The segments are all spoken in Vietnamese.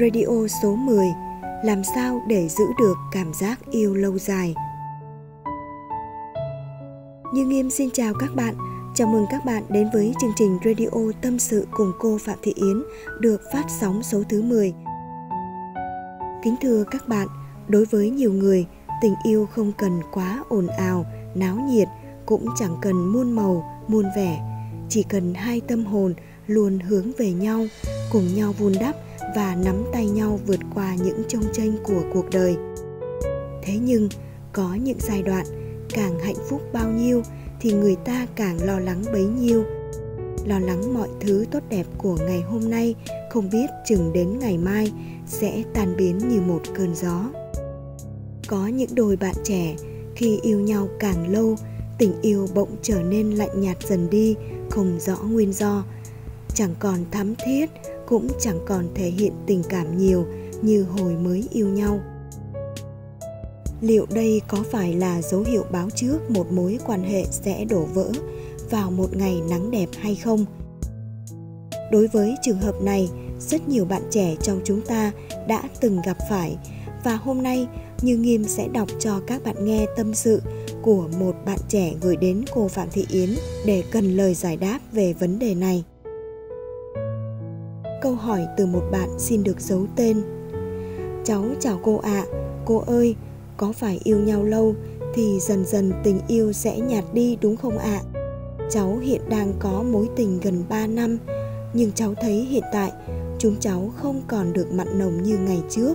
Radio số 10 Làm sao để giữ được cảm giác yêu lâu dài? Như Nghiêm xin chào các bạn. Chào mừng các bạn đến với chương trình Radio Tâm sự cùng cô Phạm Thị Yến được phát sóng số thứ 10. Kính thưa các bạn, đối với nhiều người, tình yêu không cần quá ồn ào, náo nhiệt, cũng chẳng cần muôn màu, muôn vẻ, chỉ cần hai tâm hồn luôn hướng về nhau, cùng nhau vun đắp và nắm tay nhau vượt qua những trông tranh của cuộc đời. Thế nhưng, có những giai đoạn càng hạnh phúc bao nhiêu thì người ta càng lo lắng bấy nhiêu. Lo lắng mọi thứ tốt đẹp của ngày hôm nay không biết chừng đến ngày mai sẽ tan biến như một cơn gió. Có những đôi bạn trẻ khi yêu nhau càng lâu tình yêu bỗng trở nên lạnh nhạt dần đi không rõ nguyên do. Chẳng còn thắm thiết cũng chẳng còn thể hiện tình cảm nhiều như hồi mới yêu nhau. Liệu đây có phải là dấu hiệu báo trước một mối quan hệ sẽ đổ vỡ vào một ngày nắng đẹp hay không? Đối với trường hợp này, rất nhiều bạn trẻ trong chúng ta đã từng gặp phải và hôm nay như nghiêm sẽ đọc cho các bạn nghe tâm sự của một bạn trẻ gửi đến cô phạm thị yến để cần lời giải đáp về vấn đề này câu hỏi từ một bạn xin được giấu tên cháu chào cô ạ à. cô ơi có phải yêu nhau lâu thì dần dần tình yêu sẽ nhạt đi đúng không ạ? À? Cháu hiện đang có mối tình gần 3 năm, nhưng cháu thấy hiện tại chúng cháu không còn được mặn nồng như ngày trước,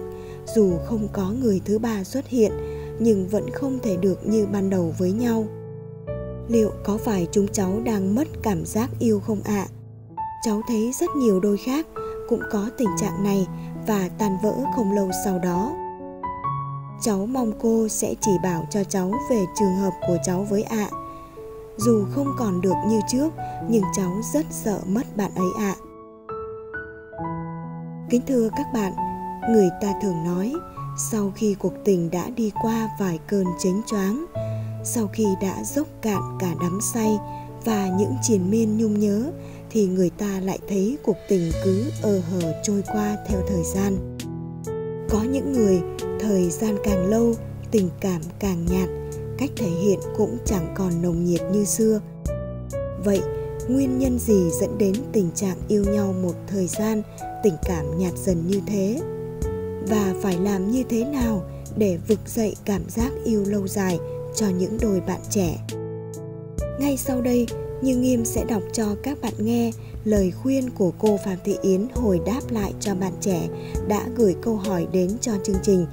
dù không có người thứ ba xuất hiện nhưng vẫn không thể được như ban đầu với nhau. Liệu có phải chúng cháu đang mất cảm giác yêu không ạ? À? Cháu thấy rất nhiều đôi khác cũng có tình trạng này và tan vỡ không lâu sau đó cháu mong cô sẽ chỉ bảo cho cháu về trường hợp của cháu với ạ. À. Dù không còn được như trước, nhưng cháu rất sợ mất bạn ấy ạ. À. Kính thưa các bạn, người ta thường nói, sau khi cuộc tình đã đi qua vài cơn chánh choáng, sau khi đã dốc cạn cả đắm say và những triền miên nhung nhớ, thì người ta lại thấy cuộc tình cứ ơ hờ trôi qua theo thời gian. Có những người, thời gian càng lâu, tình cảm càng nhạt, cách thể hiện cũng chẳng còn nồng nhiệt như xưa. Vậy, nguyên nhân gì dẫn đến tình trạng yêu nhau một thời gian, tình cảm nhạt dần như thế? Và phải làm như thế nào để vực dậy cảm giác yêu lâu dài cho những đôi bạn trẻ? Ngay sau đây như nghiêm sẽ đọc cho các bạn nghe lời khuyên của cô phạm thị yến hồi đáp lại cho bạn trẻ đã gửi câu hỏi đến cho chương trình.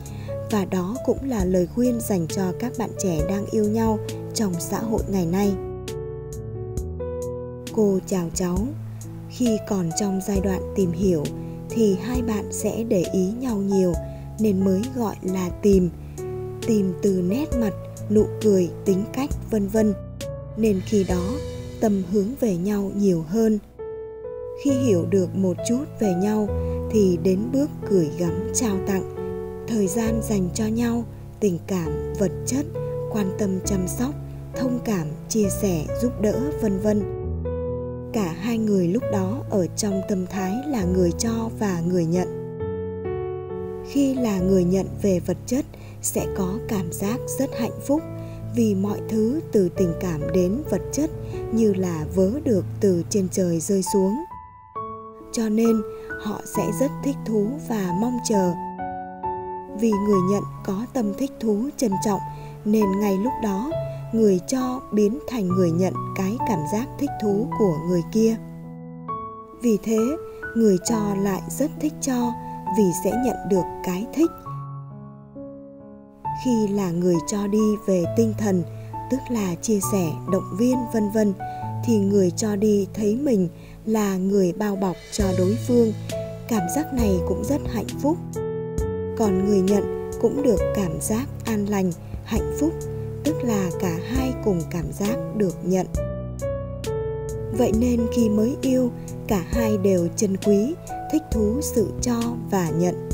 Và đó cũng là lời khuyên dành cho các bạn trẻ đang yêu nhau trong xã hội ngày nay. Cô chào cháu, khi còn trong giai đoạn tìm hiểu thì hai bạn sẽ để ý nhau nhiều nên mới gọi là tìm. Tìm từ nét mặt, nụ cười, tính cách, vân vân. Nên khi đó tâm hướng về nhau nhiều hơn. Khi hiểu được một chút về nhau thì đến bước gửi gắm trao tặng, thời gian dành cho nhau, tình cảm, vật chất, quan tâm chăm sóc, thông cảm, chia sẻ, giúp đỡ, vân vân. Cả hai người lúc đó ở trong tâm thái là người cho và người nhận. Khi là người nhận về vật chất, sẽ có cảm giác rất hạnh phúc vì mọi thứ từ tình cảm đến vật chất như là vớ được từ trên trời rơi xuống. Cho nên, họ sẽ rất thích thú và mong chờ. Vì người nhận có tâm thích thú trân trọng, nên ngay lúc đó, người cho biến thành người nhận cái cảm giác thích thú của người kia. Vì thế, người cho lại rất thích cho vì sẽ nhận được cái thích khi là người cho đi về tinh thần, tức là chia sẻ, động viên, vân vân, thì người cho đi thấy mình là người bao bọc cho đối phương. Cảm giác này cũng rất hạnh phúc. Còn người nhận cũng được cảm giác an lành, hạnh phúc, tức là cả hai cùng cảm giác được nhận. Vậy nên khi mới yêu, cả hai đều trân quý, thích thú sự cho và nhận.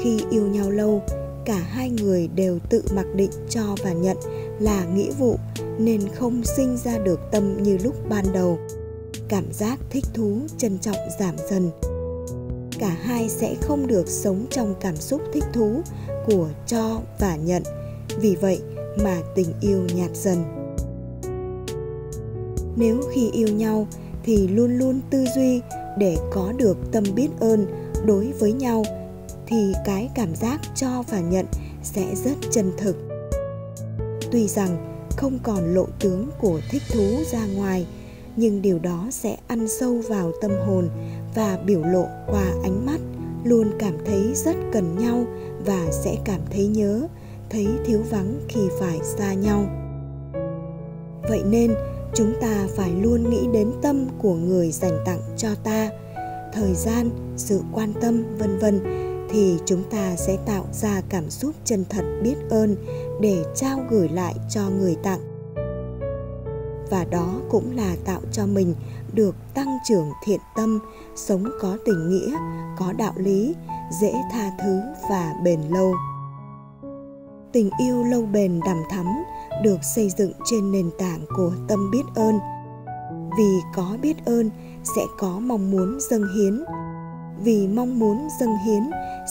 Khi yêu nhau lâu cả hai người đều tự mặc định cho và nhận là nghĩa vụ, nên không sinh ra được tâm như lúc ban đầu. Cảm giác thích thú, trân trọng giảm dần. Cả hai sẽ không được sống trong cảm xúc thích thú của cho và nhận. Vì vậy mà tình yêu nhạt dần. Nếu khi yêu nhau thì luôn luôn tư duy để có được tâm biết ơn đối với nhau thì cái cảm giác cho và nhận sẽ rất chân thực. Tuy rằng không còn lộ tướng của thích thú ra ngoài, nhưng điều đó sẽ ăn sâu vào tâm hồn và biểu lộ qua ánh mắt, luôn cảm thấy rất cần nhau và sẽ cảm thấy nhớ, thấy thiếu vắng khi phải xa nhau. Vậy nên, chúng ta phải luôn nghĩ đến tâm của người dành tặng cho ta, thời gian, sự quan tâm, vân vân thì chúng ta sẽ tạo ra cảm xúc chân thật biết ơn để trao gửi lại cho người tặng. Và đó cũng là tạo cho mình được tăng trưởng thiện tâm, sống có tình nghĩa, có đạo lý, dễ tha thứ và bền lâu. Tình yêu lâu bền đằm thắm được xây dựng trên nền tảng của tâm biết ơn. Vì có biết ơn sẽ có mong muốn dâng hiến vì mong muốn dâng hiến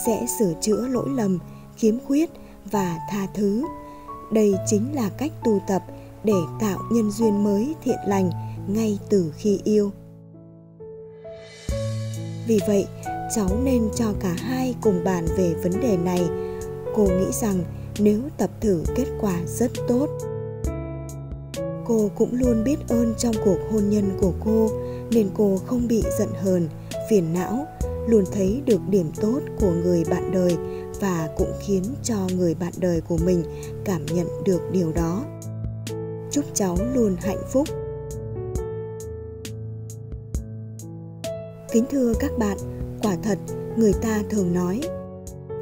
sẽ sửa chữa lỗi lầm, khiếm khuyết và tha thứ. Đây chính là cách tu tập để tạo nhân duyên mới thiện lành ngay từ khi yêu. Vì vậy, cháu nên cho cả hai cùng bàn về vấn đề này. Cô nghĩ rằng nếu tập thử kết quả rất tốt, cô cũng luôn biết ơn trong cuộc hôn nhân của cô, nên cô không bị giận hờn, phiền não luôn thấy được điểm tốt của người bạn đời và cũng khiến cho người bạn đời của mình cảm nhận được điều đó. Chúc cháu luôn hạnh phúc. Kính thưa các bạn, quả thật, người ta thường nói,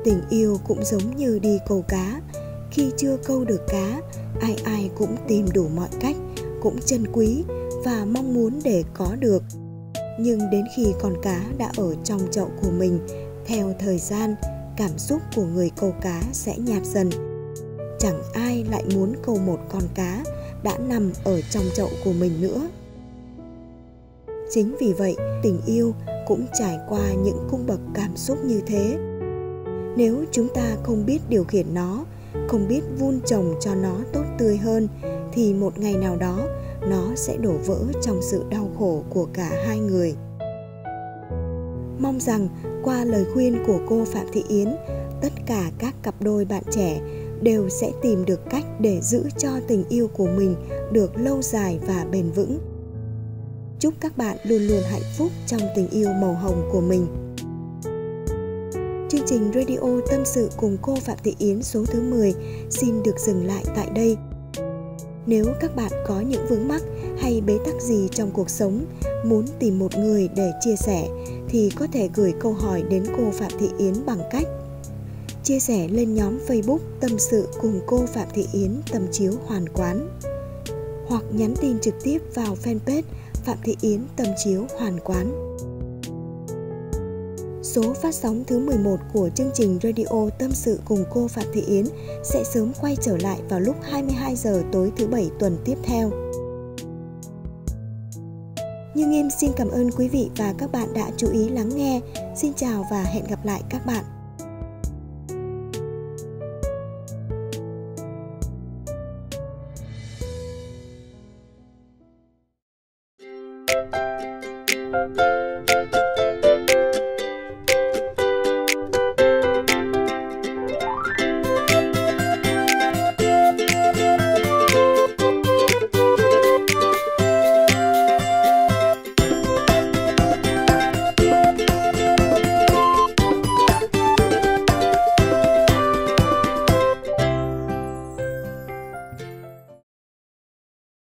tình yêu cũng giống như đi câu cá. Khi chưa câu được cá, ai ai cũng tìm đủ mọi cách, cũng chân quý và mong muốn để có được nhưng đến khi con cá đã ở trong chậu của mình, theo thời gian, cảm xúc của người câu cá sẽ nhạt dần. Chẳng ai lại muốn câu một con cá đã nằm ở trong chậu của mình nữa. Chính vì vậy, tình yêu cũng trải qua những cung bậc cảm xúc như thế. Nếu chúng ta không biết điều khiển nó, không biết vun trồng cho nó tốt tươi hơn, thì một ngày nào đó nó sẽ đổ vỡ trong sự đau khổ của cả hai người. Mong rằng, qua lời khuyên của cô phạm thị yến, tất cả các cặp đôi bạn trẻ đều sẽ tìm được cách để giữ cho tình yêu của mình được lâu dài và bền vững. Chúc các bạn luôn luôn hạnh phúc trong tình yêu màu hồng của mình. Chương trình Radio Tâm sự cùng cô Phạm Thị Yến số thứ 10 xin được dừng lại tại đây. Nếu các bạn có những vướng mắc hay bế tắc gì trong cuộc sống, muốn tìm một người để chia sẻ thì có thể gửi câu hỏi đến cô Phạm Thị Yến bằng cách chia sẻ lên nhóm Facebook Tâm sự cùng cô Phạm Thị Yến Tâm chiếu hoàn quán hoặc nhắn tin trực tiếp vào fanpage Phạm Thị Yến Tâm chiếu hoàn quán. Số phát sóng thứ 11 của chương trình Radio Tâm sự cùng cô Phạm Thị Yến sẽ sớm quay trở lại vào lúc 22 giờ tối thứ bảy tuần tiếp theo. Nhưng em xin cảm ơn quý vị và các bạn đã chú ý lắng nghe. Xin chào và hẹn gặp lại các bạn.